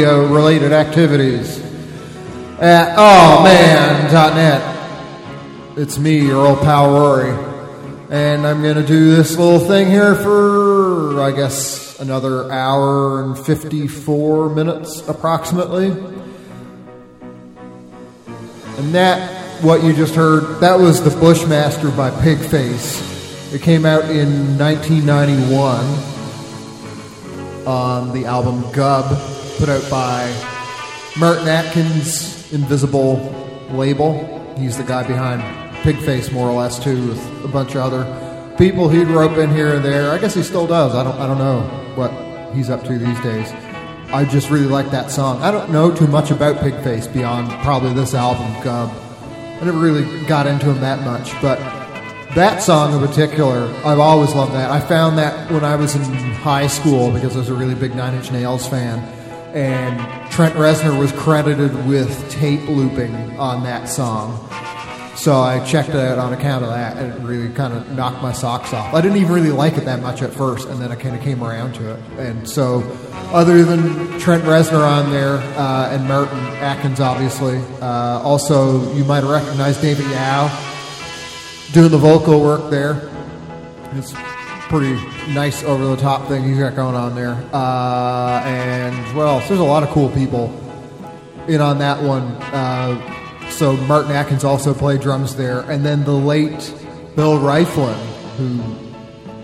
radio related activities at ohman.net. It's me, your old pal Rory, and I'm going to do this little thing here for, I guess, another hour and 54 minutes approximately. And that, what you just heard, that was The Bushmaster by Pigface. It came out in 1991 on the album Gub, put out by Martin Atkins' Invisible label. He's the guy behind Pigface, more or less, too, with a bunch of other people he'd rope in here and there. I guess he still does. I don't, I don't know what he's up to these days. I just really like that song. I don't know too much about Pigface beyond probably this album, Gub. I never really got into him that much, but that song in particular, I've always loved that. I found that when I was in high school because I was a really big Nine Inch Nails fan, and Trent Reznor was credited with tape looping on that song. So I checked it out on account of that, and it really kind of knocked my socks off. I didn't even really like it that much at first, and then I kind of came around to it. And so, other than Trent Reznor on there uh, and Martin Atkins, obviously, uh, also you might recognize David Yow doing the vocal work there. It's pretty nice over the top thing he's got going on there. Uh, and well, there's a lot of cool people in on that one. Uh, so Martin Atkins also played drums there, and then the late Bill Rieflin, who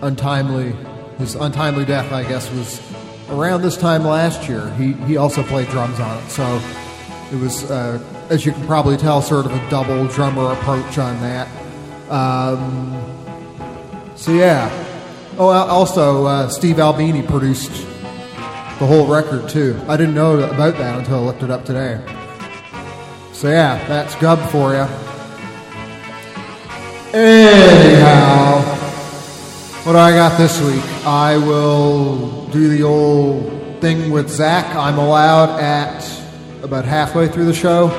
untimely his untimely death, I guess, was around this time last year. He he also played drums on it, so it was, uh, as you can probably tell, sort of a double drummer approach on that. Um, so yeah. Oh, also uh, Steve Albini produced the whole record too. I didn't know about that until I looked it up today. So yeah, that's Gub for you. Anyhow, what do I got this week? I will do the old thing with Zach. I'm allowed at about halfway through the show.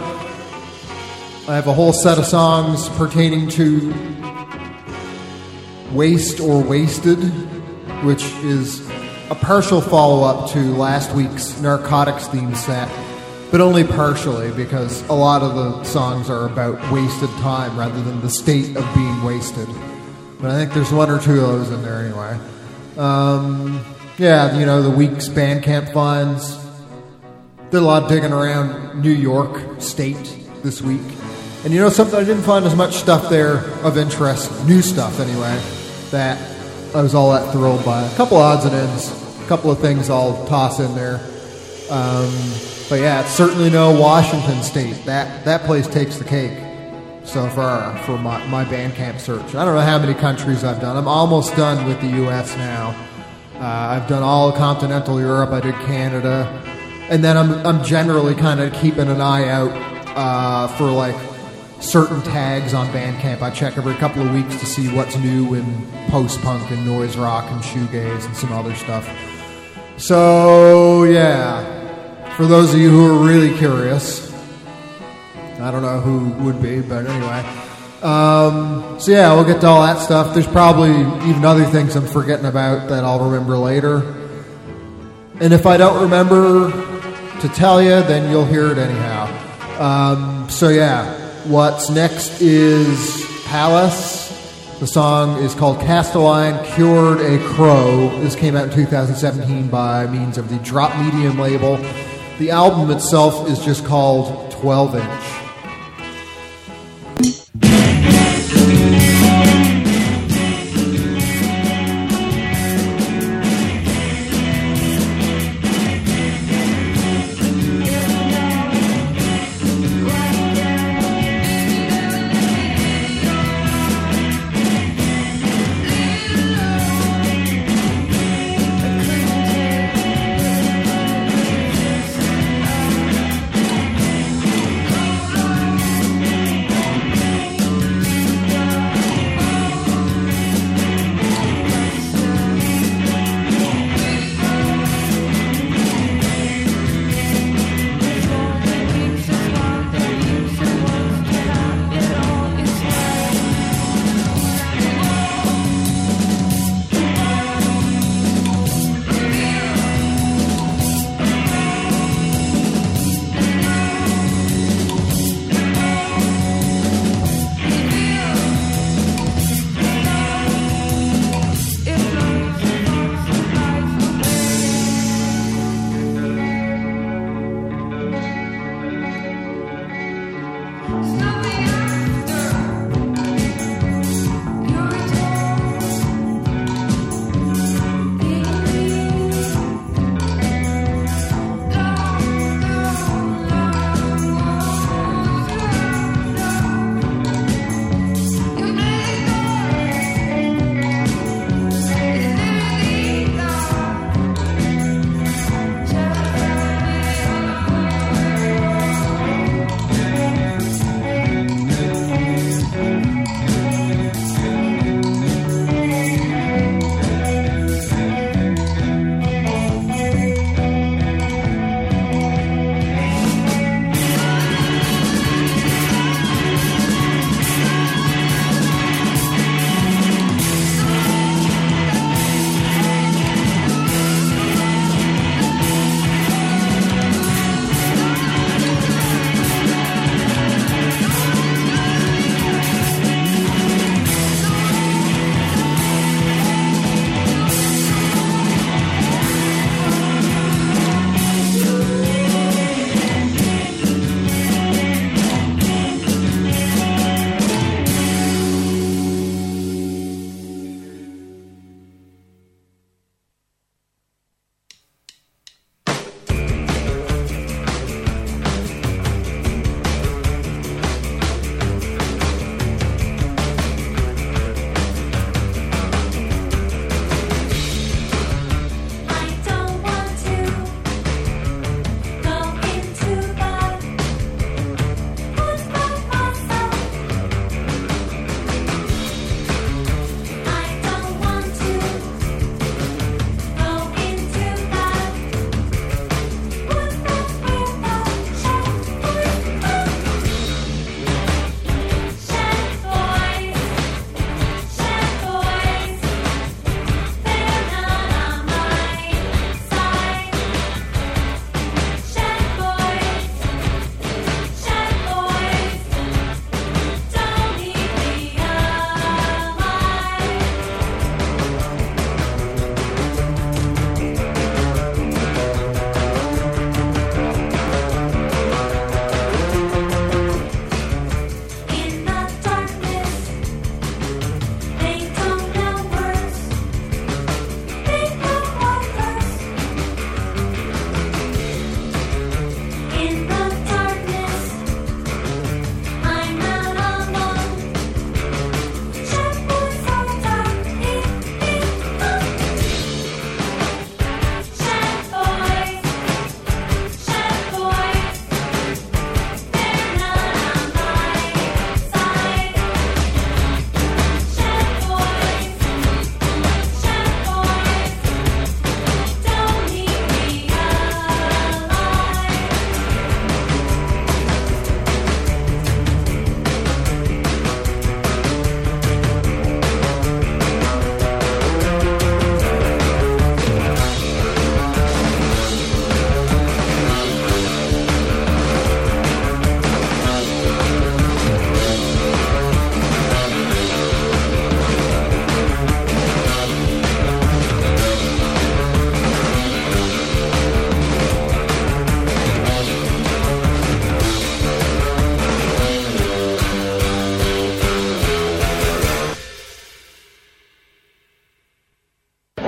I have a whole set of songs pertaining to Waste or Wasted, which is a partial follow up to last week's Narcotics theme set but only partially because a lot of the songs are about wasted time rather than the state of being wasted. But I think there's one or two of those in there anyway. Um, yeah, you know, the week's Bandcamp finds. Did a lot of digging around New York State this week. And you know something? I didn't find as much stuff there of interest, new stuff anyway, that I was all that thrilled by. A couple odds and ends, a couple of things I'll toss in there. Um, but yeah, it's certainly no Washington State. That that place takes the cake so far for my, my Bandcamp search. I don't know how many countries I've done. I'm almost done with the U.S. now. Uh, I've done all continental Europe. I did Canada, and then I'm I'm generally kind of keeping an eye out uh, for like certain tags on Bandcamp. I check every couple of weeks to see what's new in post punk and noise rock and shoegaze and some other stuff. So yeah, for those of you who are really curious, I don't know who would be, but anyway. Um, so yeah, we'll get to all that stuff. There's probably even other things I'm forgetting about that I'll remember later. And if I don't remember to tell you, then you'll hear it anyhow. Um, so yeah, what's next is Pallas. The song is called Castelline Cured a Crow. This came out in 2017 by means of the Drop Medium label. The album itself is just called 12 Inch.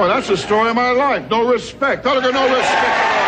That's the story of my life. No respect. Ought no respect.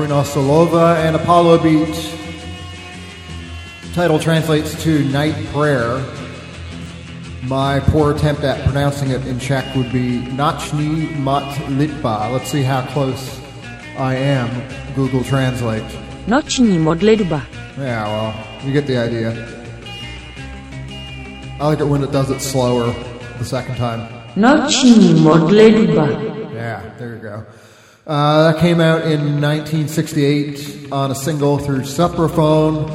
Yvonne Přenosilová and Apollo Beat. Title translates to Night Prayer. My poor attempt at pronouncing it in Czech would be Nochni Mat Litba. Let's see how close I am. Google Translate. Noční modlitba. Yeah, well, you get the idea. I like it when it does it slower the second time. Noční modlitba. Yeah, there you go. Uh, that came out in 1968 on a single through Supraphon.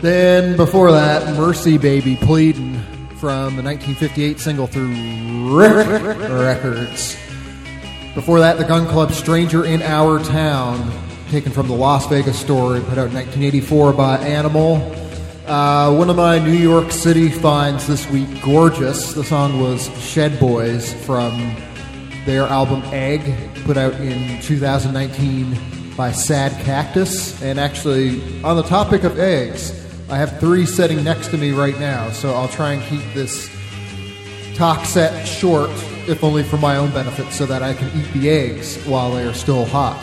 Then before that, Mercy Baby Pleading from the 1958 single through Ric Records. Before that, the Gun Club Stranger in Our Town, taken from the Las Vegas story, put out in 1984 by Animal. Uh, one of my New York City finds this week, Gorgeous. The song was Shed Boys from their album Egg, put out in 2019 by Sad Cactus. And actually, on the topic of eggs, I have three sitting next to me right now, so I'll try and keep this talk set short, if only for my own benefit, so that I can eat the eggs while they are still hot.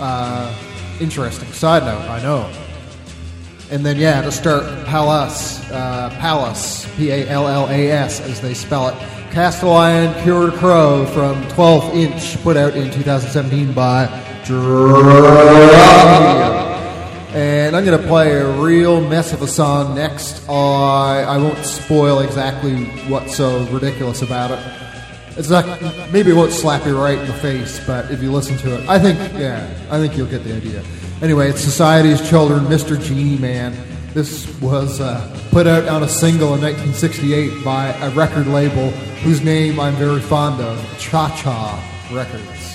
Uh, interesting side note, I know. And then, yeah, to start, Pallas, uh, P A L L A S, as they spell it. Castellan Cured Crow from 12 Inch, put out in 2017 by Dracula. And I'm going to play a real mess of a song next. I, I won't spoil exactly what's so ridiculous about it. It's not, maybe it won't slap you right in the face, but if you listen to it, I think, yeah, I think you'll get the idea. Anyway, it's Society's Children, Mr. Genie Man. This was uh, put out on a single in 1968 by a record label whose name I'm very fond of, Cha Cha Records.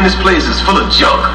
Man, this place is full of junk.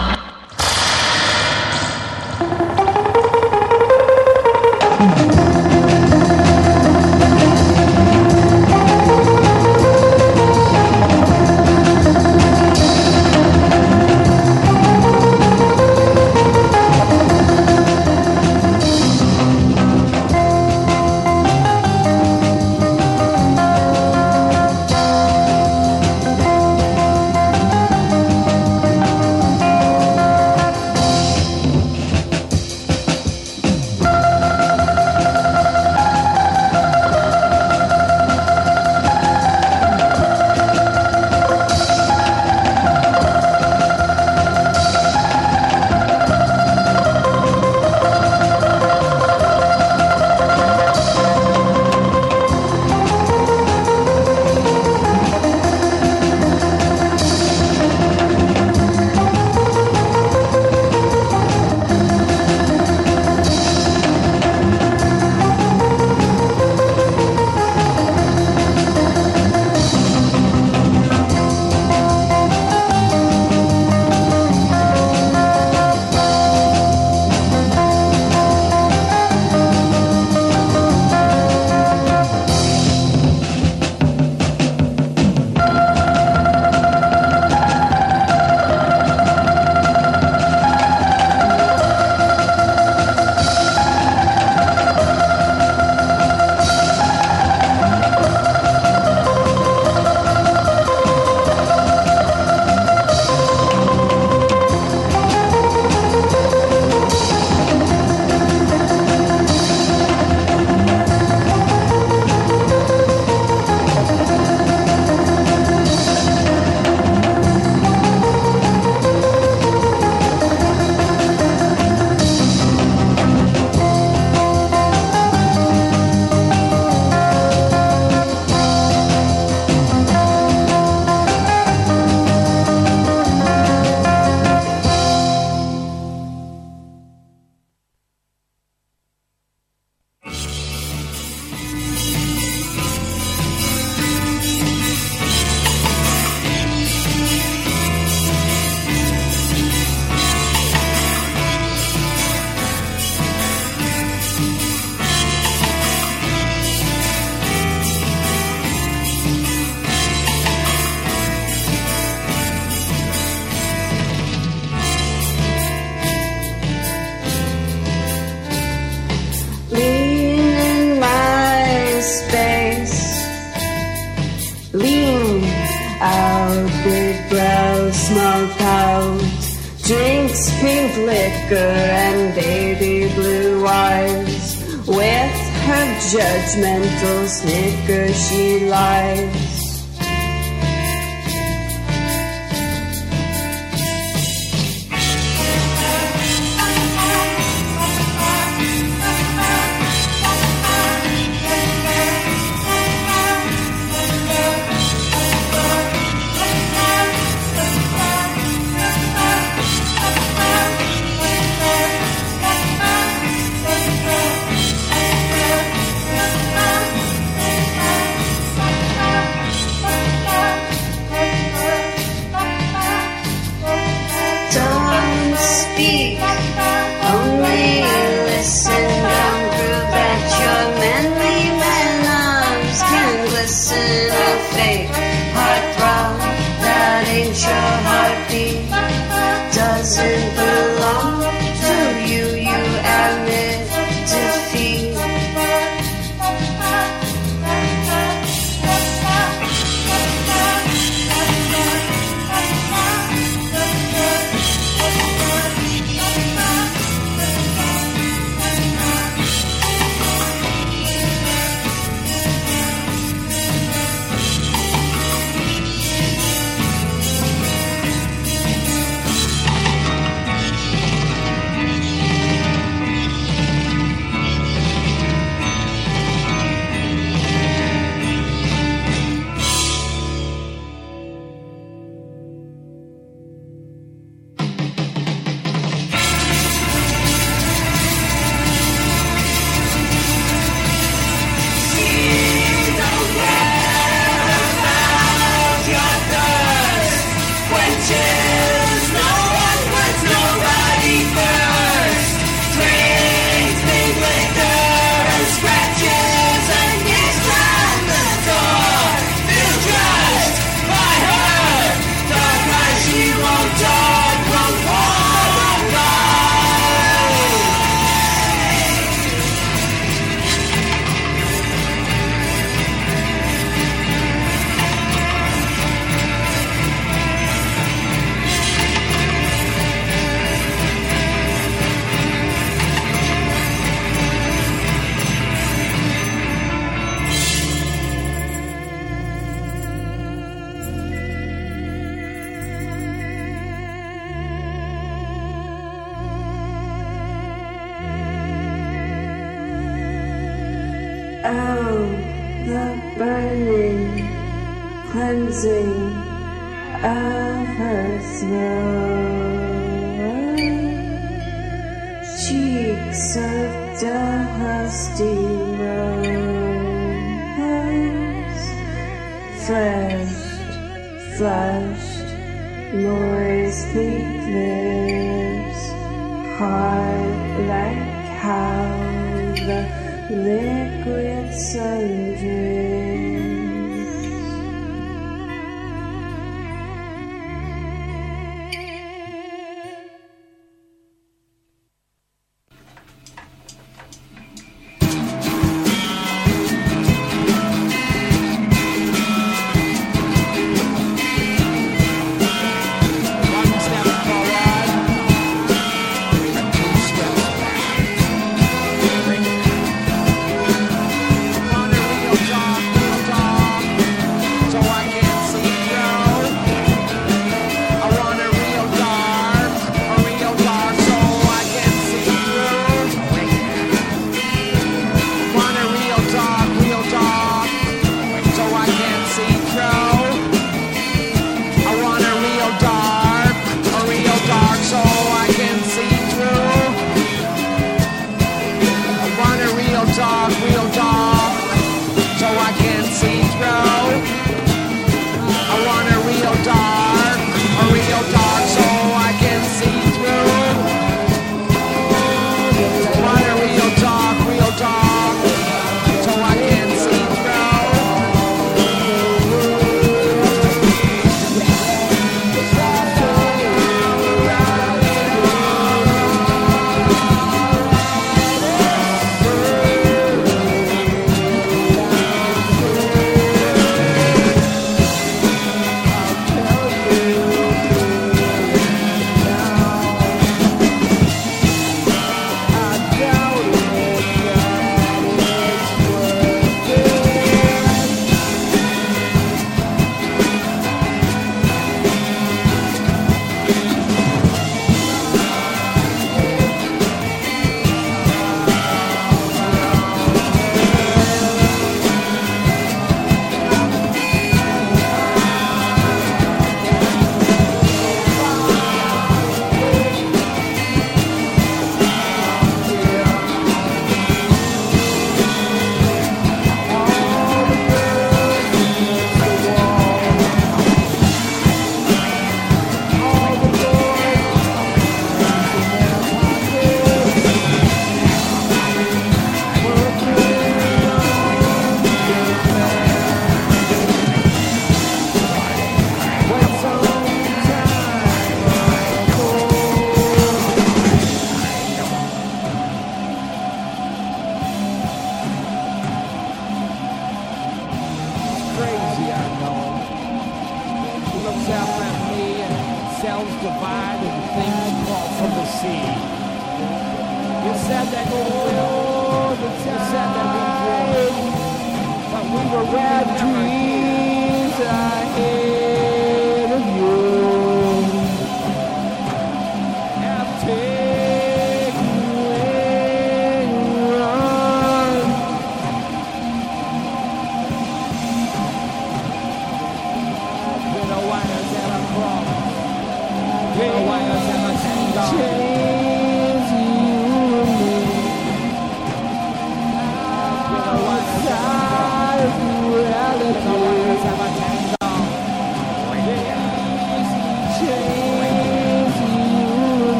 From the sea. You said that we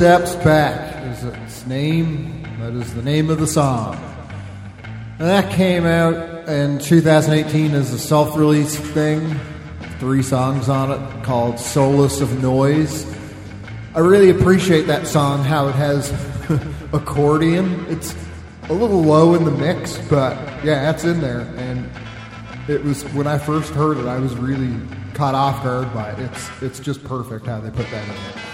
steps back is its name. That is the name of the song. And that came out in 2018 as a self-release thing. Three songs on it called "Solace of Noise." I really appreciate that song. How it has accordion. It's a little low in the mix, but yeah, that's in there. And it was when I first heard it, I was really caught off guard by it. It's it's just perfect how they put that in there.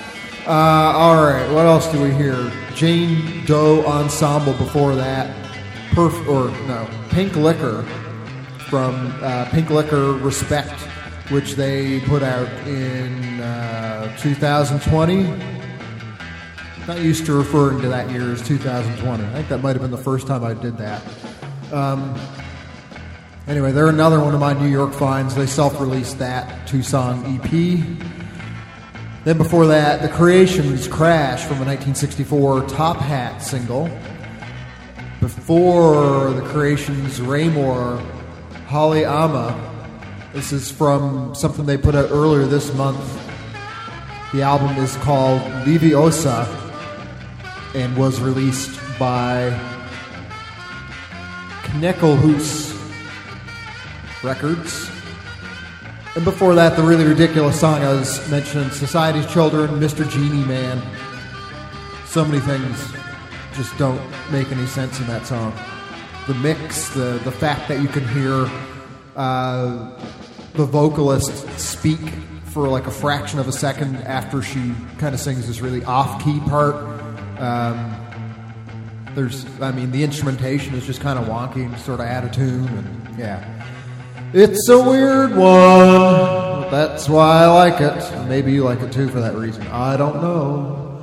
Uh, all right, what else do we hear? Jane Doe Ensemble before that. Perf or no, Pink Liquor from uh, Pink Liquor Respect, which they put out in uh, 2020. Not used to referring to that year as 2020. I think that might have been the first time I did that. Um, anyway, they're another one of my New York finds. They self released that two song EP. Then before that, The Creations Crash from a 1964 Top Hat single. Before The Creations, Raymore, Holly Ama. This is from something they put out earlier this month. The album is called Leviosa and was released by Kneckelhoos Records. And before that, the really ridiculous song I was mentioning, Society's Children, Mr. Genie Man. So many things just don't make any sense in that song. The mix, the, the fact that you can hear uh, the vocalist speak for like a fraction of a second after she kind of sings this really off key part. Um, there's, I mean, the instrumentation is just kind of wonky, sort of out of tune, and yeah. It's a weird one. That's why I like it. Maybe you like it too for that reason. I don't know.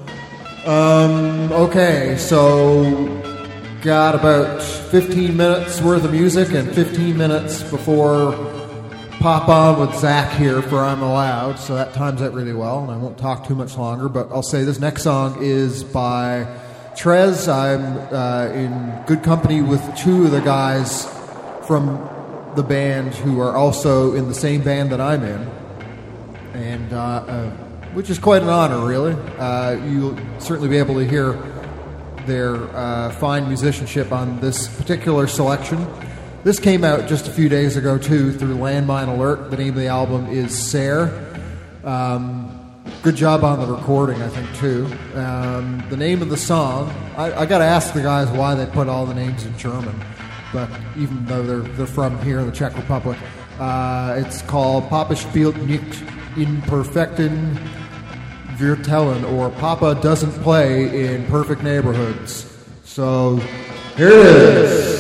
Um, okay, so got about 15 minutes worth of music and 15 minutes before pop on with Zach here for I'm Allowed. So that times out really well, and I won't talk too much longer. But I'll say this next song is by Trez. I'm uh, in good company with two of the guys from the band who are also in the same band that I'm in, and uh, uh, which is quite an honor, really. Uh, you'll certainly be able to hear their uh, fine musicianship on this particular selection. This came out just a few days ago, too, through Landmine Alert. The name of the album is Sare. Um, good job on the recording, I think, too. Um, the name of the song, I, I got to ask the guys why they put all the names in German but even though they're, they're from here in the Czech Republic. Uh, it's called Papa spielt nicht in perfekten Vierteln, or Papa doesn't play in perfect neighborhoods. So here it is.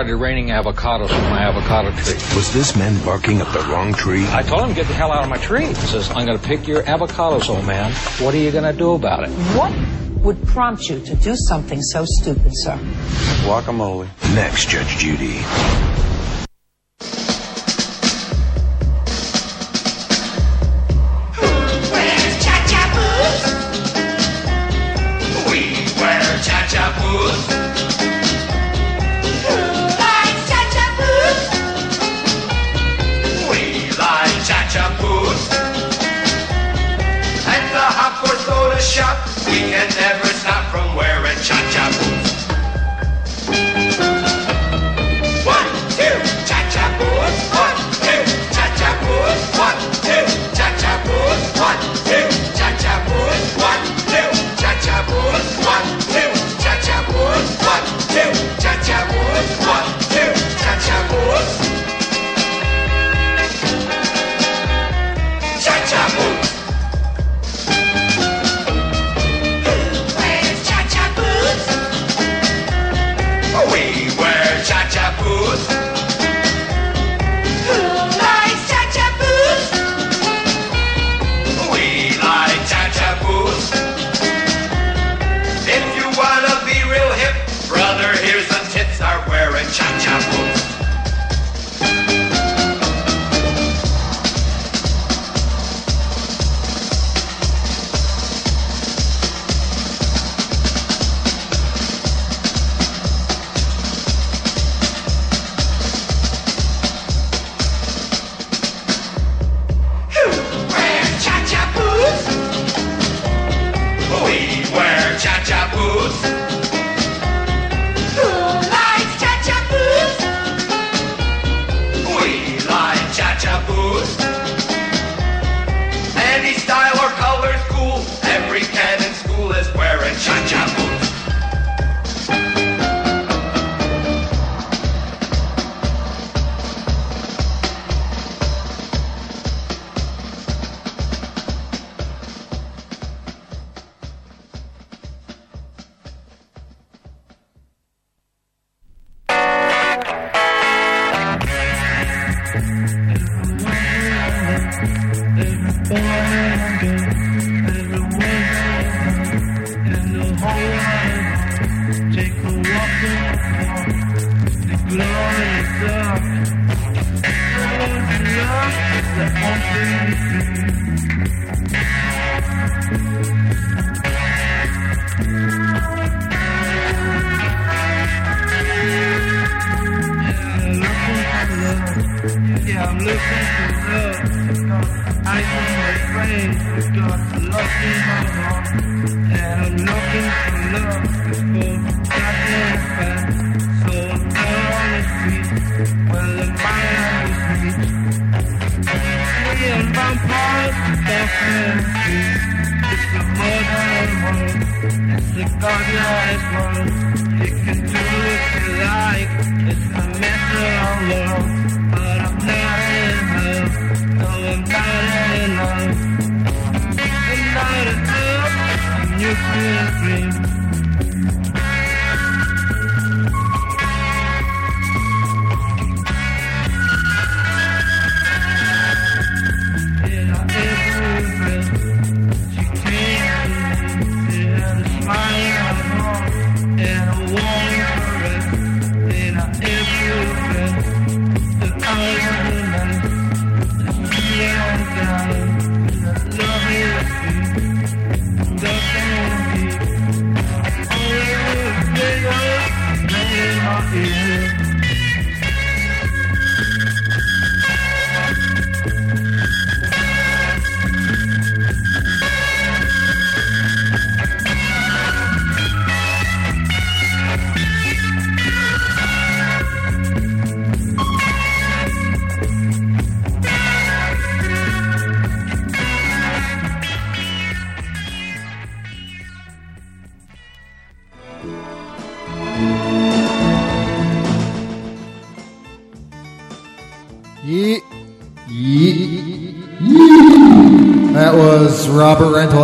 started raining avocados from my avocado tree. Was this man barking up the wrong tree? I told him, get the hell out of my tree. He says, I'm going to pick your avocados, old man. What are you going to do about it? What would prompt you to do something so stupid, sir? Guacamole. Next, Judge Judy. Mexico, the ice world,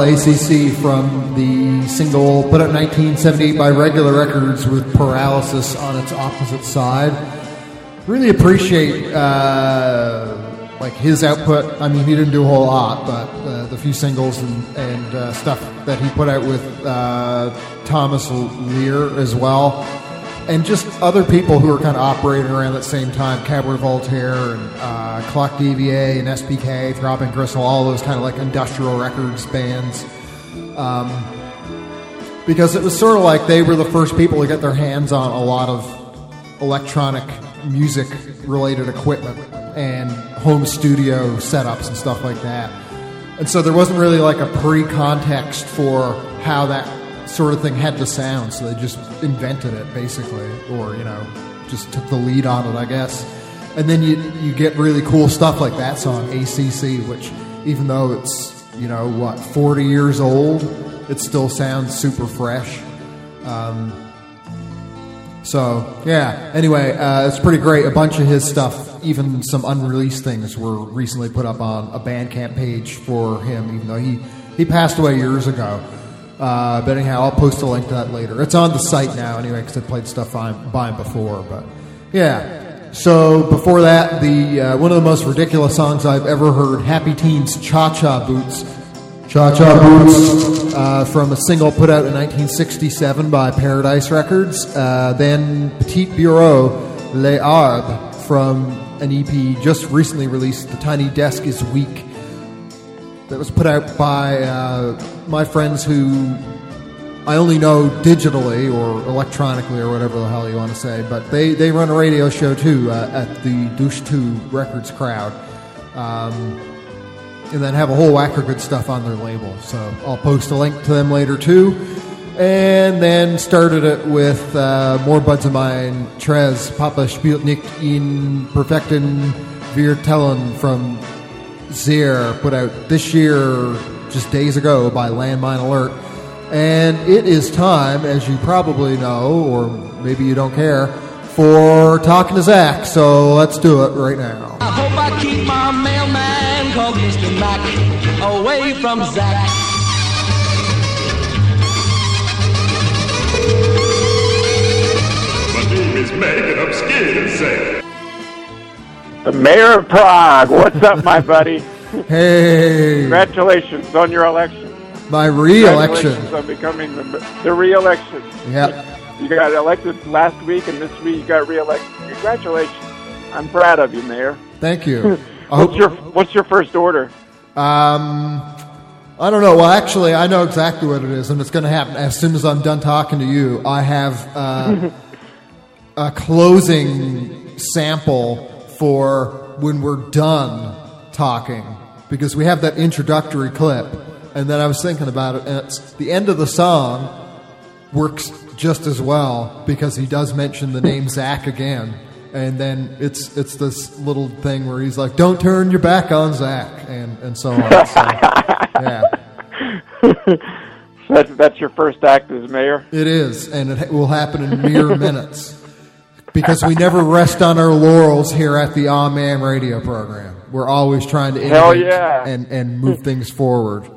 ACC from the single put out in 1978 by Regular Records with Paralysis on its opposite side. Really appreciate uh, like his output. I mean, he didn't do a whole lot, but uh, the few singles and, and uh, stuff that he put out with uh, Thomas Leer as well, and just other people who are kind of operating around that same time. Cabaret Voltaire and uh, Clock DVA and SPK, Throbbing Gristle, all those kind of like industrial records bands. Um, because it was sort of like they were the first people to get their hands on a lot of electronic music related equipment and home studio setups and stuff like that. And so there wasn't really like a pre context for how that sort of thing had to sound. So they just invented it basically, or, you know, just took the lead on it, I guess. And then you, you get really cool stuff like that song, ACC, which even though it's, you know, what, 40 years old, it still sounds super fresh. Um, so yeah. Anyway, uh, it's pretty great. A bunch of his stuff, even some unreleased things, were recently put up on a Bandcamp page for him. Even though he he passed away years ago. Uh, but anyhow, I'll post a link to that later. It's on the site now anyway because I played stuff by, him before. But yeah. So before that, the uh, one of the most ridiculous songs I've ever heard, "Happy Teens Cha Cha Boots." Cha Cha Boots uh, from a single put out in 1967 by Paradise Records. Uh, then Petit Bureau Les Arbres from an EP just recently released, The Tiny Desk is Weak. That was put out by uh, my friends who I only know digitally or electronically or whatever the hell you want to say, but they, they run a radio show too uh, at the Douche 2 Records crowd. Um, and then have a whole whack of good stuff on their label. So I'll post a link to them later too. And then started it with uh, more buds of mine. Trez, Papa spielt nicht in perfekten Vierteln from Zier, put out this year, just days ago, by Landmine Alert. And it is time, as you probably know, or maybe you don't care, for talking to Zach. So let's do it right now. I hope I keep my mailman called Mr. Mac away from Zach. My name is Megan. I'm scared to say. The mayor of Prague. What's up, my buddy? Hey. Congratulations on your election. My re-election. Congratulations on becoming the, the re-election. Yep. You got elected last week, and this week you got re-elected. Congratulations. I'm proud of you, Mayor. Thank you. What's hope- your What's your first order? Um, I don't know. Well, actually, I know exactly what it is, and it's going to happen as soon as I'm done talking to you. I have uh, a closing sample for when we're done talking because we have that introductory clip, and then I was thinking about it, and it's the end of the song works just as well because he does mention the name Zach again. And then it's it's this little thing where he's like, "Don't turn your back on Zach," and and so on. So, yeah, That's that's your first act as mayor. it is, and it will happen in mere minutes because we never rest on our laurels here at the Ah Man Radio program. We're always trying to Hell innovate yeah. and and move things forward.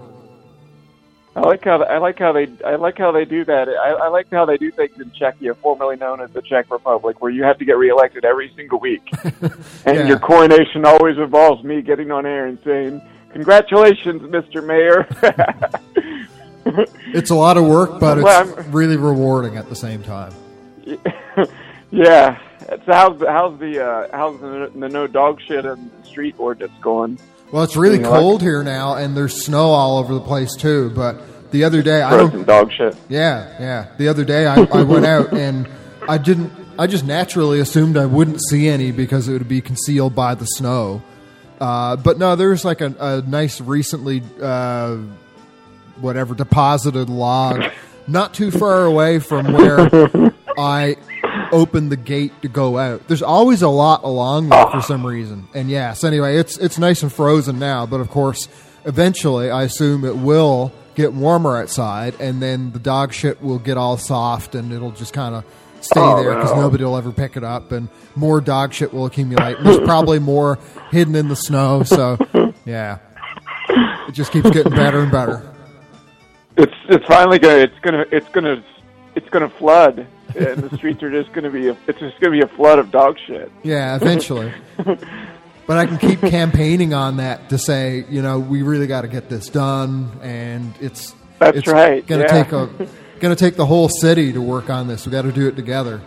I like how I like how they I like how they do that. I, I like how they do things in Czechia, formerly known as the Czech Republic, where you have to get reelected every single week, and Yeah. your coronation always involves me getting on air and saying, "Congratulations, Mr. Mayor." It's a lot of work, but Well, it's really rewarding at the same time. yeah. It's how's the how's the uh, how's the, the no dog shit in the street ordinance going? Well, it's really cold here now, and there's snow all over the place too. But the other day, I Frozen don't. dog shit. Yeah, yeah. The other day, I, I went out and I didn't. I just naturally assumed I wouldn't see any because it would be concealed by the snow. Uh, but no, there's like a, a nice recently, uh, whatever, deposited log not too far away from where I opened the gate to go out. There's always a lot along there for some reason. And yes, anyway, it's it's nice and frozen now, but of course, eventually I assume it will get warmer outside and then the dog shit will get all soft and it'll just kind of stay Oh, there because no. nobody will ever pick it up and more dog shit will accumulate. And there's probably more hidden in the snow, so yeah. it just keeps getting better and better. It's it's finally gonna it's gonna it's gonna it's gonna flood, and the streets are just gonna be a, it's just gonna be a flood of dog shit. Yeah, eventually. but I can keep campaigning on that to say, you know, we really got to get this done, and it's That's it's right, Going to yeah. take a going to take the whole city to work on this. We got to do it together.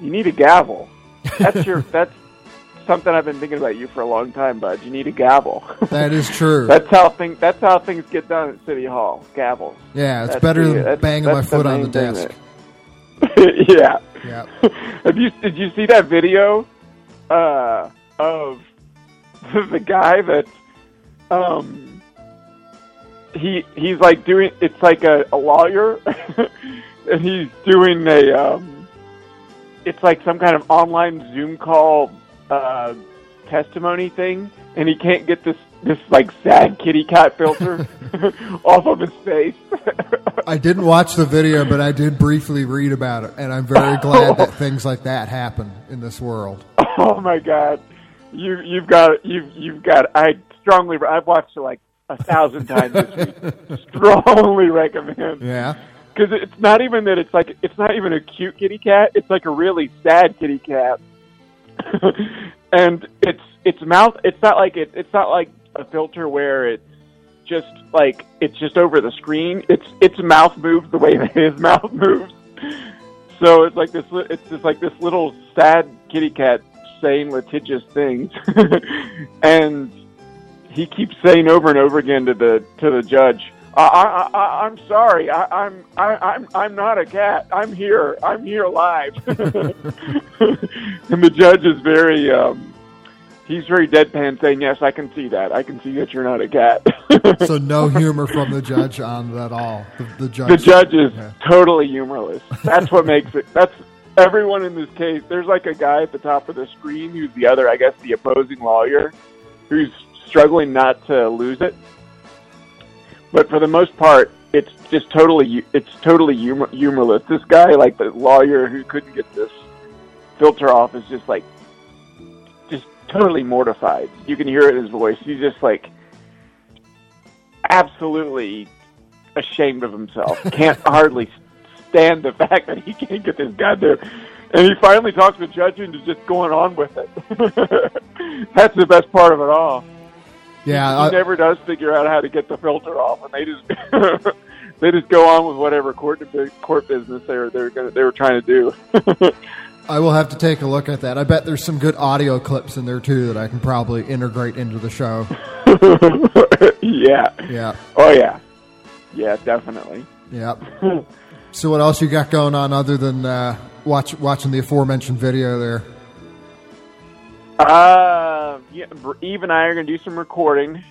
You need a gavel. That's your that's something I've been thinking about you for a long time, bud. You need a gavel. That is true. that's how things that's how things get done at City Hall. Gavels. yeah, it's That's better the- than banging my foot on the desk. that- yeah. Yeah. Have you did you see that video uh, of the guy that um he he's like doing it's like a, a lawyer and he's doing a um it's like some kind of online Zoom call uh testimony thing and he can't get this this like sad kitty cat filter off of his face. I didn't watch the video, but I did briefly read about it, and I'm very glad that things like that happen in this world. Oh my god, you you've got you've you've got. I strongly I've watched it like a thousand times this week. strongly recommend. Yeah. Because it's not even that it's like it's not even a cute kitty cat. It's like a really sad kitty cat, and it's its mouth. It's not like it. It's not like a filter where it's just like it's just over the screen. It's its mouth moves the way that his mouth moves. So it's like this. It's just like this little sad kitty cat saying litigious things, and he keeps saying over and over again to the to the judge. I, I, I, I'm sorry. I, I'm I, I'm I'm not a cat. I'm here. I'm here live. and the judge is very um, he's very deadpan, saying, "Yes, I can see that. I can see that you're not a cat." So no humor from the judge on that at all. The, the judge. the judge is Yeah. totally humorless. That's what makes it. That's everyone in this case. There's like a guy at the top of the screen who's the other, I guess, the opposing lawyer, who's struggling not to lose it. But for the most part, it's just totally it's totally humor, humorless. This guy, like the lawyer who couldn't get this filter off, is just like totally mortified. You can hear it in his voice. He's just like absolutely ashamed of himself. Can't hardly stand the fact that he can't get this guy there. And he finally talks the judge into just going on with it. That's the best part of it all. Yeah, he I- never does figure out how to get the filter off, and they just they just go on with whatever court court business they're they're gonna, they were trying to do. I will have to take a look at that. I bet there's some good audio clips in there too that I can probably integrate into the show. yeah. Yeah. Oh yeah. Yeah, definitely. Yep. so what else you got going on other than uh, watch watching the aforementioned video there? Uh, yeah, Eve and I are going to do some recording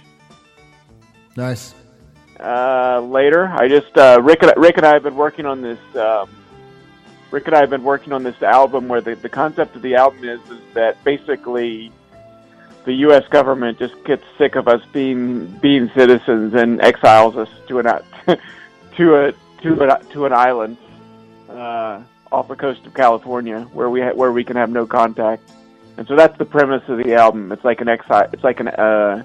Nice. uh, later. I just uh, Rick and Rick and I have been working on this. Um, Rick and I have been working on this album where the the concept of the album is is that basically the U.S. government just gets sick of us being being citizens and exiles us to an to a to a to an island uh, off the coast of California where we ha- where we can have no contact. And so that's the premise of the album. It's like an exile. It's like an uh,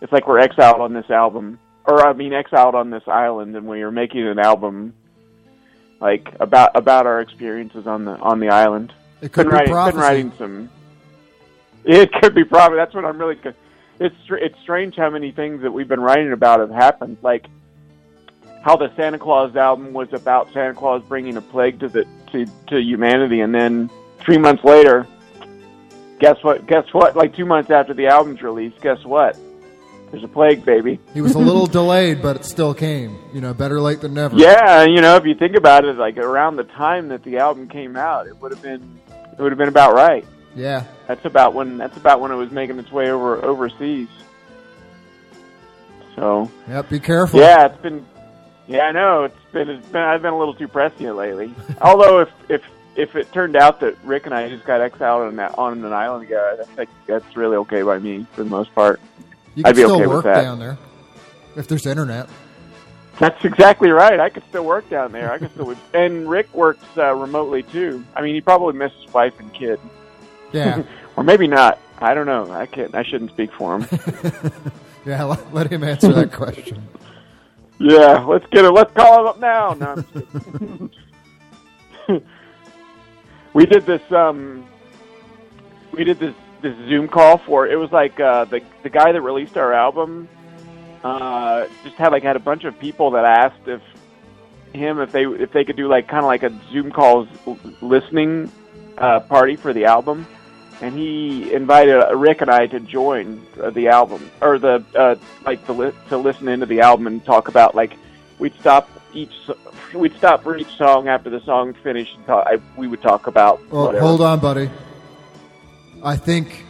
it's like we're exiled on this album, or I mean exiled on this island, and we are making an album like about about our experiences on the on the island. It could been be writing, been writing some. It could be prophecy. That's what I'm really. It's it's strange how many things that we've been writing about have happened. Like how the Santa Claus album was about Santa Claus bringing a plague to the to to humanity, and then three months later, guess what? Guess what? Like two months after the album's released, guess what? There's a plague, baby. He was a little delayed, but it still came. You know, better late than never. Yeah, you know, if you think about it, like around the time that the album came out, it would have been it would have been about right. Yeah. That's about when that's about when it was making its way over overseas. So yeah, Be careful. yeah, it's been yeah, I know it's been it's been I've been a little too prescient lately. Although if if if it turned out that Rick and I just got exiled on that on an island together, I think that's really okay by me for the most part. You can I'd be still okay work with that. down there if there's internet. That's exactly right. I could still work down there. I could still, and Rick works uh, remotely too. I mean, he probably missed his wife and kid. Yeah. or maybe not. I don't know. I can't. I shouldn't speak for him. Yeah, let, let him answer that question. Yeah, let's get it. Let's call him up now. No, we did this. Um, we did this this Zoom call for. It was like uh, the the guy that released our album. Uh, just had like had a bunch of people that asked if him if they if they could do like kind of like a Zoom calls listening uh, party for the album, and he invited Rick and I to join uh, the album or the uh, like to li- to listen into the album and talk about like we'd stop each we'd stop for each song after the song finished and talk, I, we would talk about Well, whatever. hold on, buddy. I think.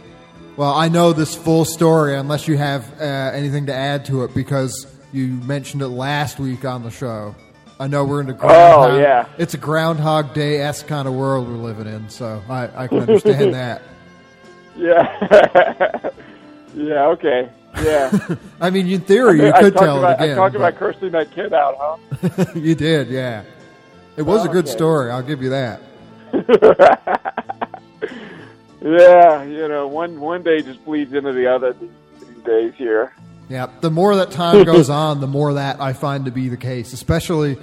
Well, I know this full story unless you have uh, anything to add to it because you mentioned it last week on the show. I know we're in a groundhog. Oh, yeah. It's a Groundhog Day esque kind of world we're living in, so I, I can understand that. Yeah. yeah. Okay. Yeah. I mean, in theory, you I could tell about, it again. I talked about cursing that kid out, huh? you did, yeah. It was a good Okay. story. I'll give you that. Yeah. You know, one one day just bleeds into the other these, these days here. Yeah, the more that time goes on, the more that I find to be the case, especially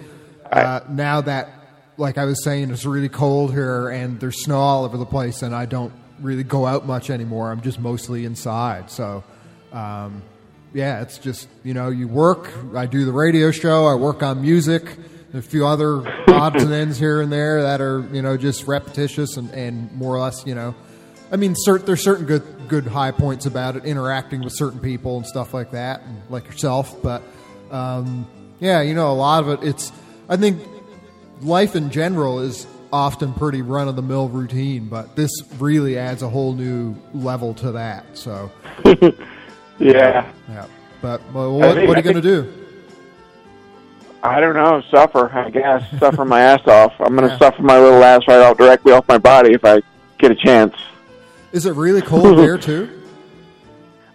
uh, now that, like I was saying, it's really cold here and there's snow all over the place, and I don't really go out much anymore. I'm just mostly inside. So, um, yeah, it's just, you know, you work, I do the radio show, I work on music, a few other odds and ends here and there that are, you know, just repetitious and, and more or less, you know, I mean, cert, there's certain good good high points about it, interacting with certain people and stuff like that, and like yourself. But um, yeah, you know, a lot of it. It's I think life in general is often pretty run of the mill routine, but this really adds a whole new level to that. So Yeah. yeah. But well, what, think- what are you going to do? I don't know. Suffer, I guess. suffer my ass off. I'm going to Yeah. suffer my little ass right out directly off my body if I get a chance. Is it really cold there too?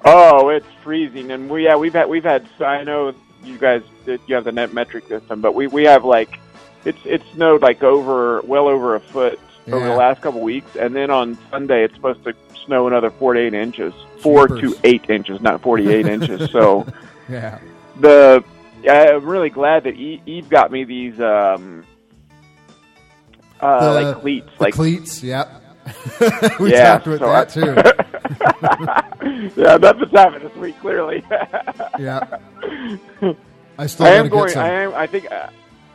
Oh, it's freezing, and we yeah we've had we've had. I know you guys you have the net metric system, but we we have like it's it snowed like over well over a foot over the last couple weeks, and then on Sunday it's supposed to snow another four to eight inches, four to eight inches, not forty eight inches. So Yeah. the I'm really glad that Eve got me these um uh The- like cleats, like cleats. Yep. we Yeah, talked about so that I- too. yeah, nothing's happened this week. Clearly, Yeah. I still I am get going. some. I am. I think. Uh,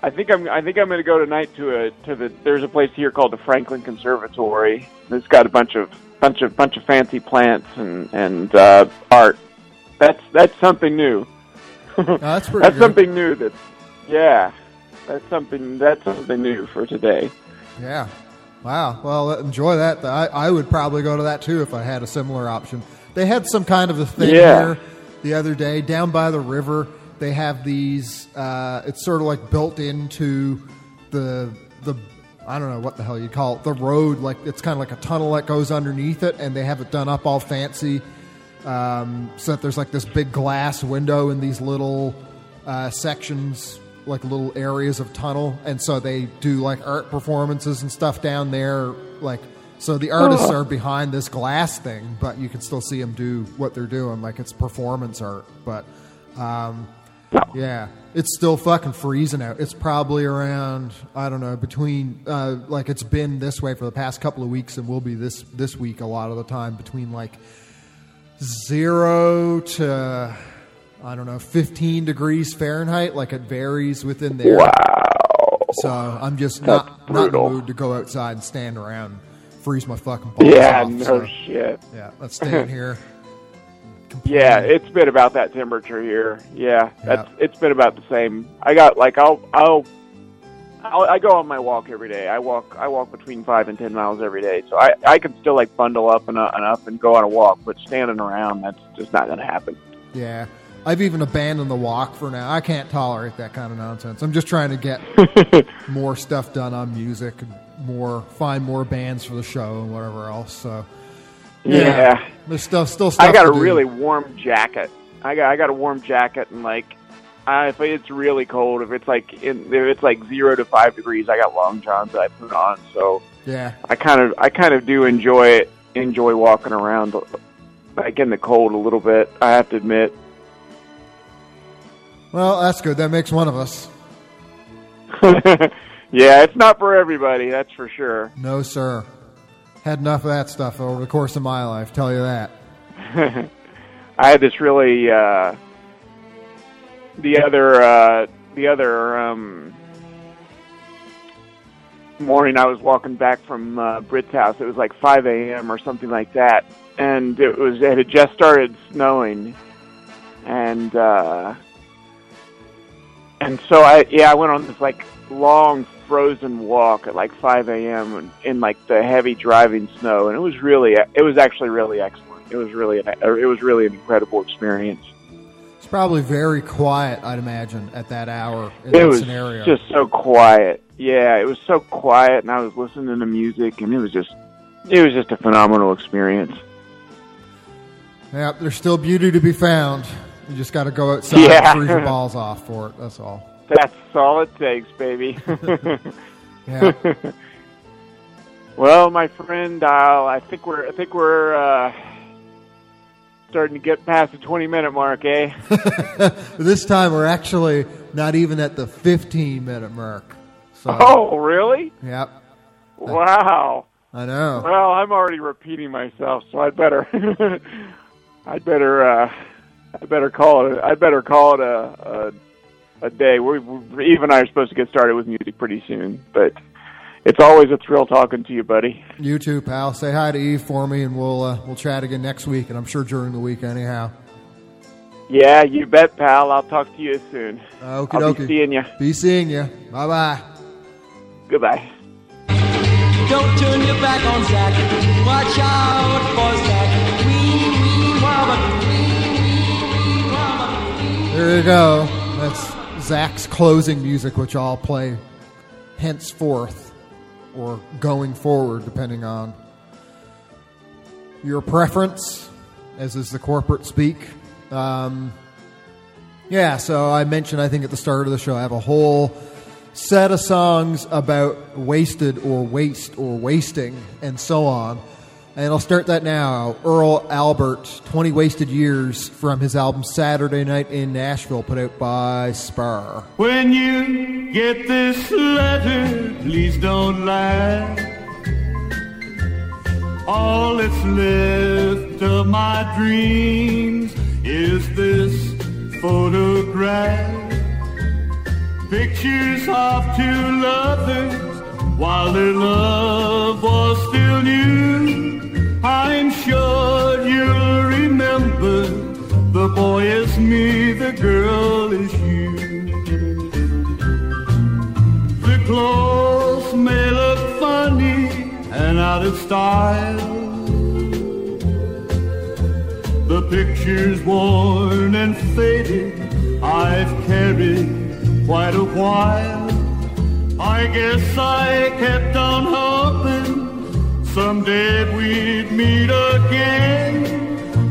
I think I'm. I think I'm going to go tonight to a to the. There's a place here called the Franklin Conservatory. It's got a bunch of bunch of bunch of fancy plants and and uh, art. That's that's something new. that's pretty That's good. something new. That's yeah. That's something. That's something new for today. Yeah. Wow. Well, enjoy that. I, I would probably go to that too if I had a similar option. They had some kind of a thing Yeah. here the other day down by the river. They have these. Uh, it's sort of like built into the the. I don't know what the hell you call it. The road, like it's kind of like a tunnel that goes underneath it, and they have it done up all fancy. Um, so that there's like this big glass window in these little uh, sections, like little areas of tunnel, and so they do like art performances and stuff down there. Like, so the artists Oh. are behind this glass thing, but you can still see them do what they're doing, like it's performance art. But um, yeah, it's still fucking freezing out. It's probably around I don't know between uh, like it's been this way for the past couple of weeks, and will be this this week a lot of the time between like zero to I don't know, 15 degrees Fahrenheit. Like it varies within there. Wow. So I'm just That's not, not in the mood to go outside and stand around, freeze my fucking balls Yeah. off. No so, shit. yeah, let's stay in here. Yeah, it's been about that temperature here. Yeah, that's it's been about the same. I got like I'll I'll. I'll I go on my walk every day. I walk I walk between five and ten miles every day, so I I can still like bundle up and, uh, and up and go on a walk. But standing around, that's just not going to happen. Yeah. I've even abandoned the walk for now. I can't tolerate that kind of nonsense. I'm just trying to get more stuff done on music and more find more bands for the show and whatever else. So Yeah. there's stuff still stuff. I got a do. really warm jacket. I got I got a warm jacket and like I, if it's really cold, if it's like in, if it's like zero to five degrees, I got long johns that I put on. So yeah. I kind of I kind of do enjoy it. Enjoy walking around like in the cold a little bit. I have to admit. Well, that's good. That makes one of us. yeah, it's not for everybody, that's for sure. No, sir. Had enough of that stuff over the course of my life. Tell you that. I had this really uh, the other uh, the other um, morning. I was walking back from uh, Brit's house. It was like 5 a.m. or something like that, and it was it had just started snowing, and uh, and so I yeah I went on this like long frozen walk at like 5 a.m. in, in like the heavy driving snow, and it was really it was actually really excellent. It was really it was really an incredible experience. It's probably very quiet, I'd imagine, at that hour in it that was scenario. just so quiet. Yeah, it was so quiet, and I was listening to music, and it was just it was just a phenomenal experience. Yeah, there's still beauty to be found. You just got to go outside Yeah. and freeze your balls off for it. That's all. That's all it takes, baby. Yeah. well, my friend, Dial, I think we're I think we're uh, starting to get past the 20 minute mark, eh? this time we're actually not even at the 15 minute mark. So, Oh, really? Yep. Wow. I know. Well, I'm already repeating myself, so I'd better, I'd better, uh, I better call it. I'd better call it a a, a day. We, we Eve and I are supposed to get started with music pretty soon, but it's always a thrill talking to you, buddy. You too, pal. Say hi to Eve for me, and we'll uh, we'll chat again next week, and I'm sure during the week anyhow. Yeah, you bet, pal. I'll talk to you soon. Okie I'll be seeing you. Be seeing you. Bye bye. Goodbye. Don't turn your back on Zach. Watch out for Zach. Wee, wee, wobba, There you go. That's Zach's closing music, which I'll play henceforth or going forward, depending on your preference, as is the corporate speak. Um, yeah, so I mentioned, I think at the start of the show, I have a whole set of songs about wasted or waste or wasting and so on. And I'll start that now. Earl Albert, 20 Wasted Years from his album Saturday Night in Nashville, put out by Spar. When you get this letter, please don't laugh. All that's left of my dreams is this photograph. Pictures of two lovers while their love was still new. I'm sure you'll remember the boy is me, the girl is you. The clothes may look funny and out of style. The picture's worn and faded. I've carried quite a while. I guess I kept on hoping someday we'd meet again.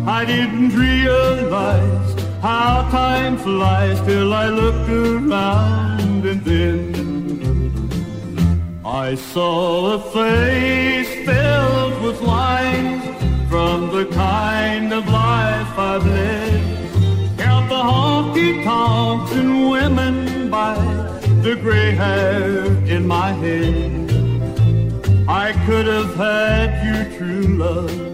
I didn't realize how time flies till I looked around and then I saw a face filled with lines from the kind of life I've led. Count the honky tonks and women by the gray hair in my head. I could have had your true love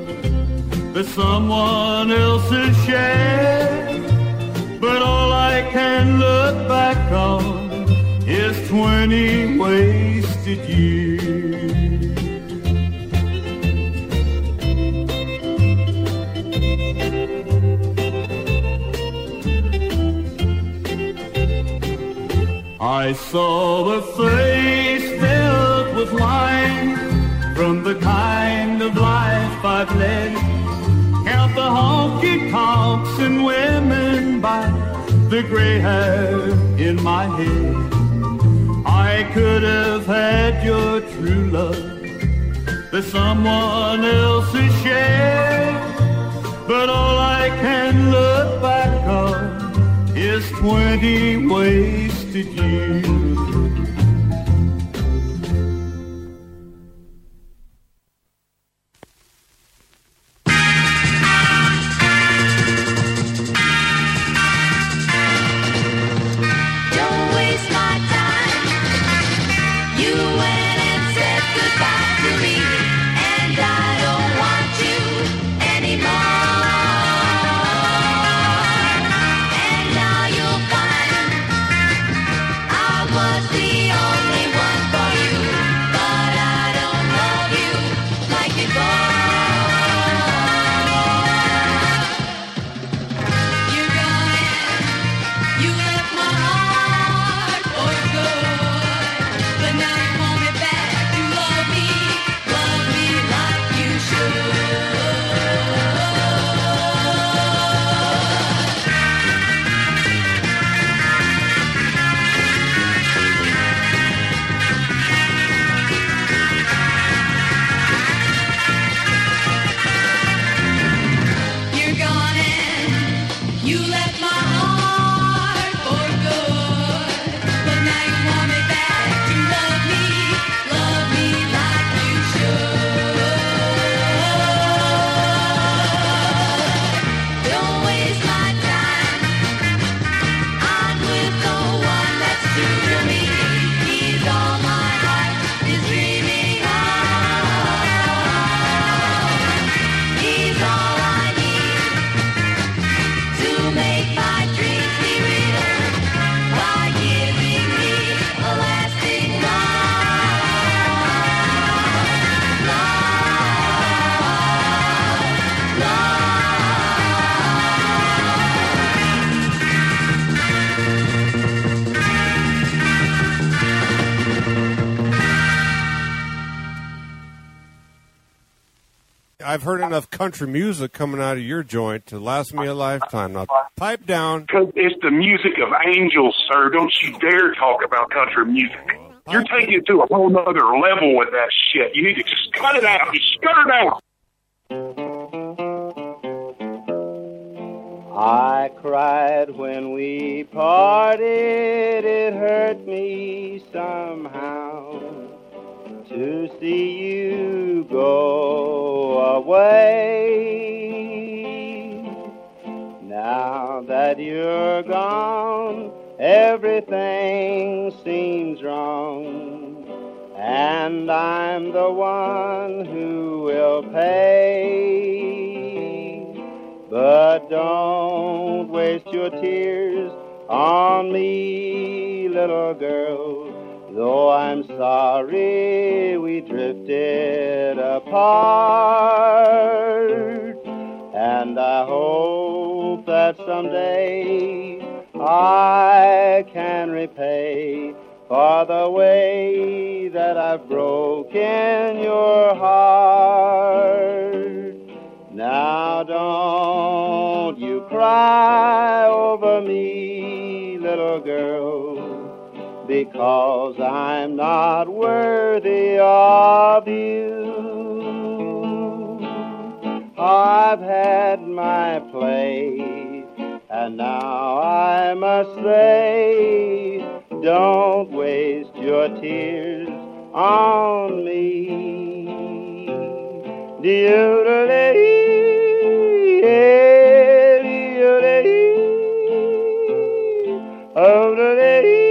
that someone else has shared. But all I can look back on is 20 wasted years. I saw the face with lines from the kind of life I've led. Count the honky tonks and women by the gray hair in my head. I could have had your true love that someone else has shared. But all I can look back on is 20 wasted years. Country music coming out of your joint to last me a lifetime. Now, pipe down. Because it's the music of angels, sir. Don't you dare talk about country music. You're taking it to a whole nother level with that shit. You need to just cut it out. Just cut it out. I cried when we parted, it hurt me somehow to see you go away. Now that you're gone, everything seems wrong, and I'm the one who will pay. But don't waste your tears on me, little girl. Though I'm sorry we drifted apart. And I hope that someday I can repay for the way that I've broken your heart. Now don't you cry over me, little girl, because I'm not worthy of you. I've had my play, and now I must say, don't waste your tears on me. I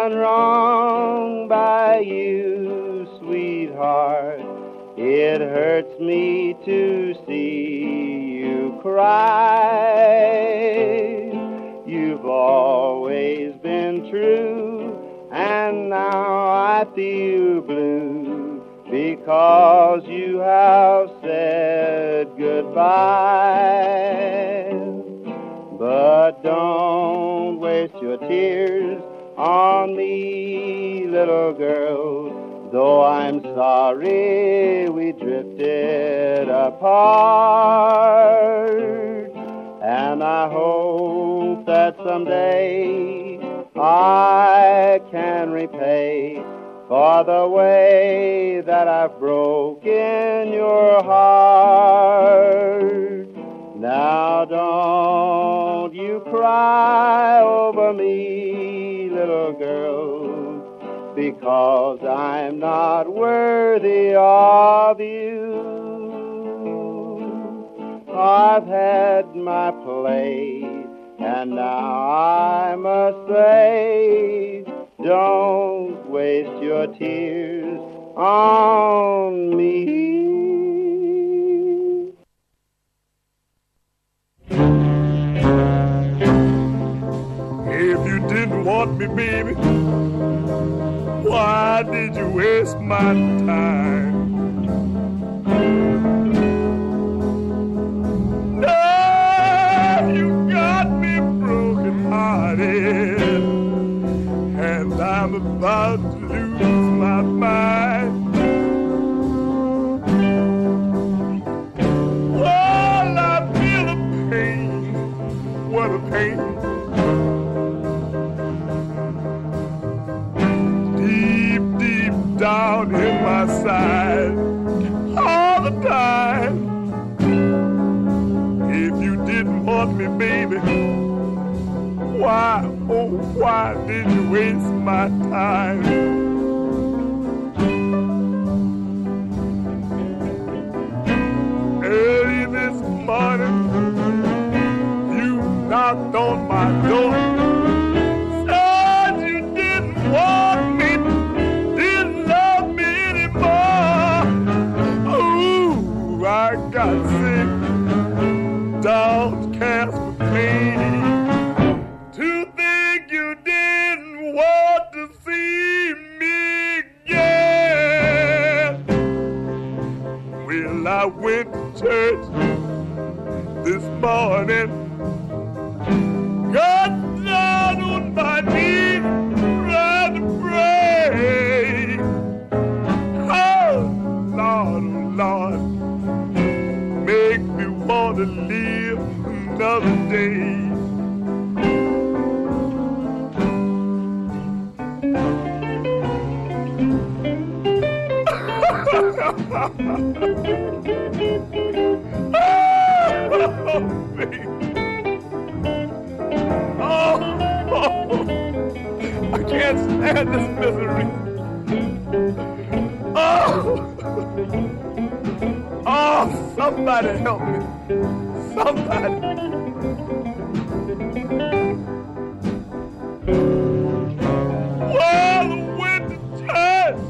done wrong by you, sweetheart. It hurts me to see you cry. You've always been true, and now I feel blue because you have said goodbye. But don't waste your tears on me, little girl. Though I'm sorry we drifted apart. And I hope that someday I can repay for the way that I've broken your heart. Now don't you cry over me, little girl, because I'm not worthy of you. I've had my play, and now I must say, don't waste your tears on me. Didn't want me, baby, why did you waste my time? Now you got me broken hearted, and I'm about to lose my mind. Side all the time. If you didn't want me, baby, why, oh, why did you waste my time? Early this morning, you knocked on my door. dogs cast me to think you didn't want to see me again. Well, I went to church this morning. to live another day. oh, baby. Oh, oh, I can't stand this misery. Oh. Oh, somebody help me. Somebody. Well, the wind touched.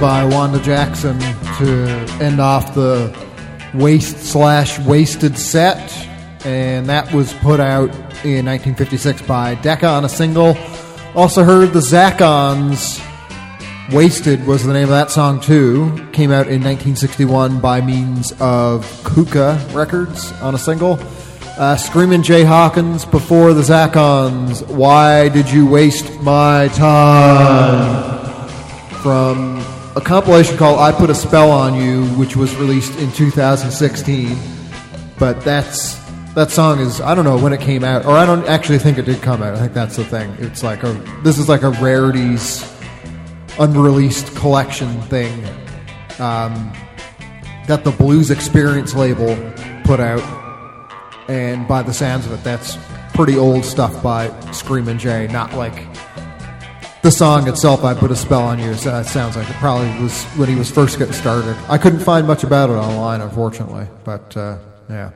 By Wanda Jackson to end off the Waste slash Wasted set. And that was put out in 1956 by Decca on a single. Also heard the Zacons. Wasted was the name of that song too. Came out in 1961 by means of Cuca Records on a single. Uh, Screaming Jay Hawkins before the Zacons. Why did you waste my time? From a compilation called I Put a Spell on You, which was released in 2016. But that's that song is I don't know when it came out, or I don't actually think it did come out. I think that's the thing. It's like a this is like a rarities unreleased collection thing um, that the Blues Experience label put out, and by the sounds of it, that's pretty old stuff by Screamin' Jay. Not like the song itself. I put a spell on you. So sounds like it probably was when he was first getting started. I couldn't find much about it online, unfortunately, but uh, yeah.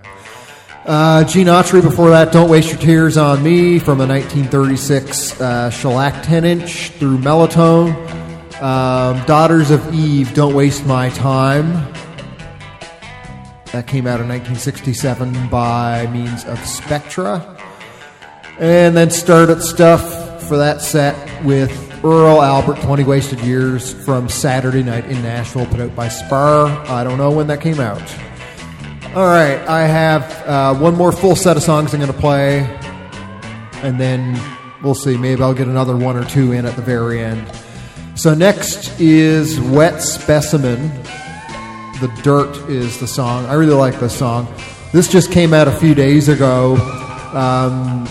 Uh, Gene Autry before that, Don't Waste Your Tears on Me from a 1936 uh, shellac 10 inch through Melotone. Um, Daughters of Eve, Don't Waste My Time. That came out in 1967 by means of Spectra. And then started stuff for that set with Earl Albert, 20 Wasted Years from Saturday Night in Nashville, put out by Spar. I don't know when that came out. All right, I have uh, one more full set of songs I'm going to play, and then we'll see. Maybe I'll get another one or two in at the very end. So next is Wet Specimen. The Dirt is the song. I really like this song. This just came out a few days ago. Um,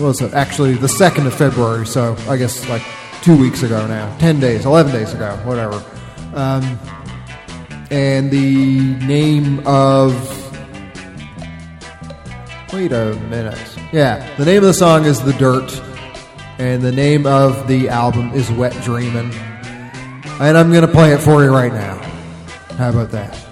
was it? Actually, the 2nd of February, so I guess like two weeks ago now. 10 days, 11 days ago, whatever. Um, and the name of. Wait a minute. Yeah, the name of the song is The Dirt, and the name of the album is Wet Dreamin'. And I'm going to play it for you right now. How about that?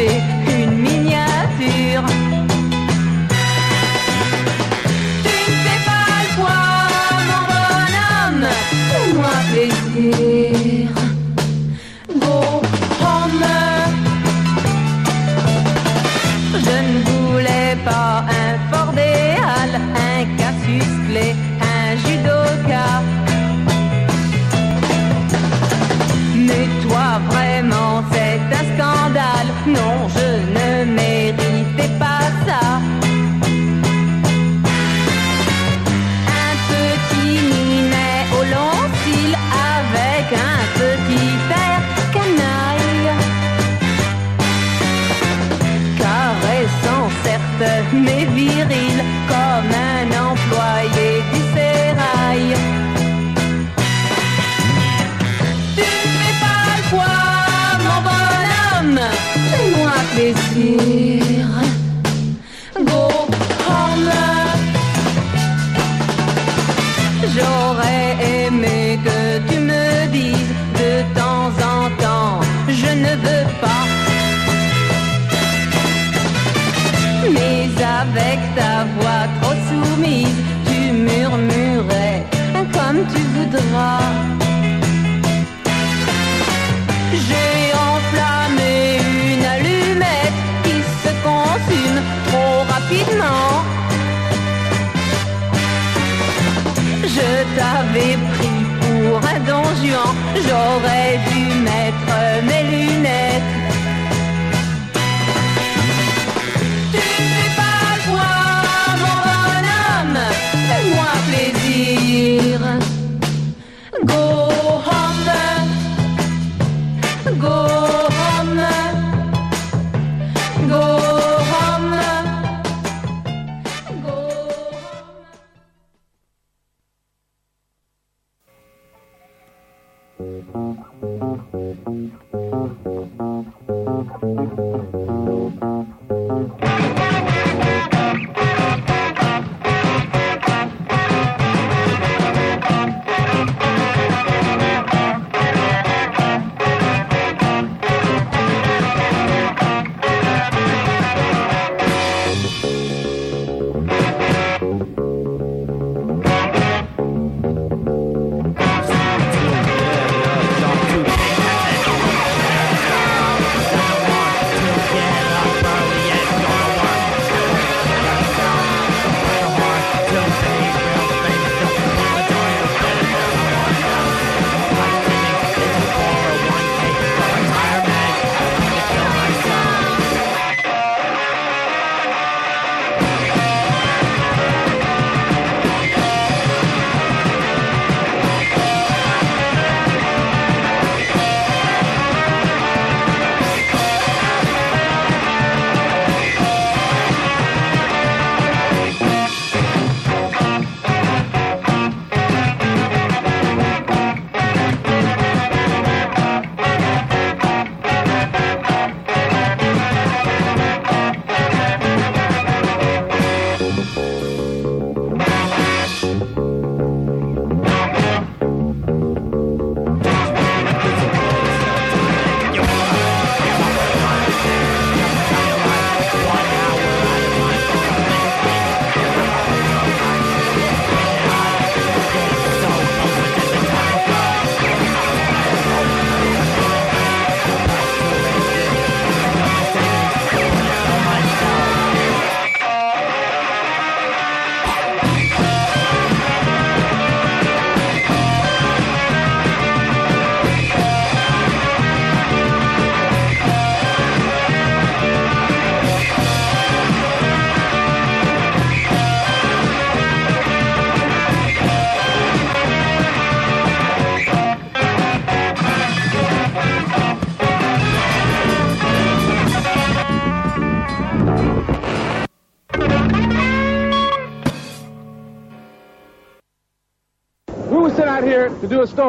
Déniché j'aurais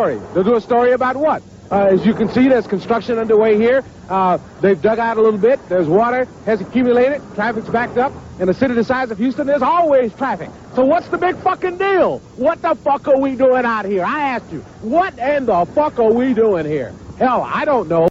story. To do a story about what? Uh, as you can see, there's construction underway here. Uh, they've dug out a little bit. There's water has accumulated. Traffic's backed up. In a city the size of Houston, there's always traffic. So what's the big fucking deal? What the fuck are we doing out here? I asked you. What in the fuck are we doing here? Hell, I don't know.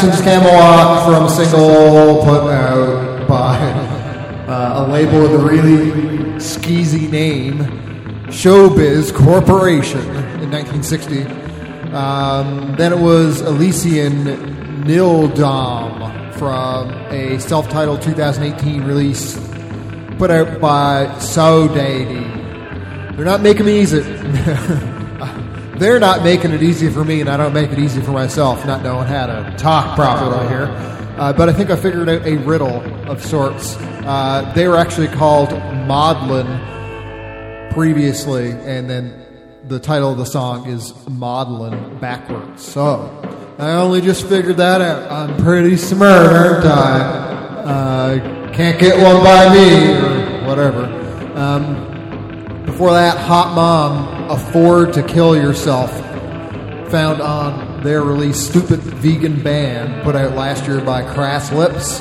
Saxons Camelot from a single put out by uh, a label with a really skeezy name, Showbiz Corporation, in 1960. Um, then it was Elysian Nildom from a self-titled 2018 release put out by Saudade. They're not making me easy. They're not making it easy for me, and I don't make it easy for myself, not knowing how to talk properly here. Uh, but I think I figured out a riddle of sorts. Uh, they were actually called Maudlin previously, and then the title of the song is Maudlin backwards. So I only just figured that out. I'm pretty smart, aren't I? Uh, can't get one by me, or whatever. Um, before that, Hot Mom, Afford to Kill Yourself, found on their release Stupid Vegan Band, put out last year by Crass Lips.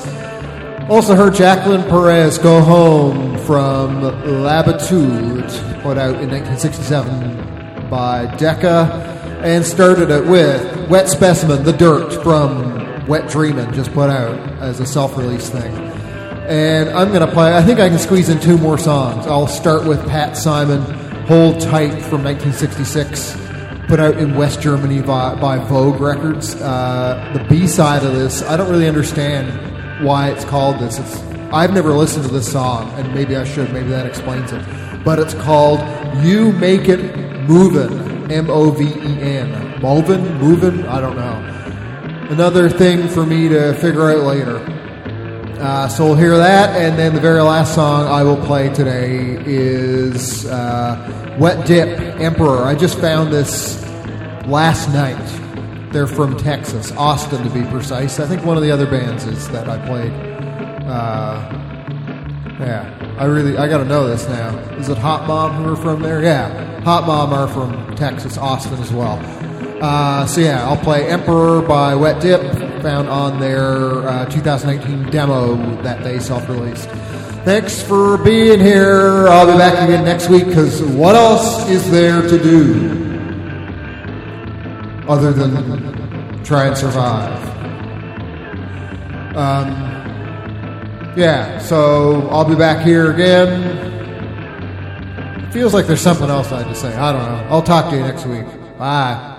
Also heard Jacqueline Perez Go Home from Labitude, put out in 1967 by Decca, and started it with Wet Specimen, The Dirt from Wet Dreamin', just put out as a self release thing. And I'm going to play, I think I can squeeze in two more songs. I'll start with Pat Simon, Hold Tight from 1966, put out in West Germany by, by Vogue Records. Uh, the B side of this, I don't really understand why it's called this. It's, I've never listened to this song, and maybe I should, maybe that explains it. But it's called You Make It Movin', M O V E N. Movin'? Movin'? I don't know. Another thing for me to figure out later. Uh, so we'll hear that, and then the very last song I will play today is uh, Wet Dip Emperor. I just found this last night. They're from Texas, Austin to be precise. I think one of the other bands is that I played. Uh, yeah, I really I got to know this now. Is it Hot Mom who are from there? Yeah, Hot Mom are from Texas, Austin as well. Uh, so yeah, I'll play Emperor by Wet Dip, found on their uh, 2019 demo that they self-released. Thanks for being here. I'll be back again next week because what else is there to do other than try and survive? Um, yeah, so I'll be back here again. Feels like there's something else I had to say. I don't know. I'll talk to you next week. Bye.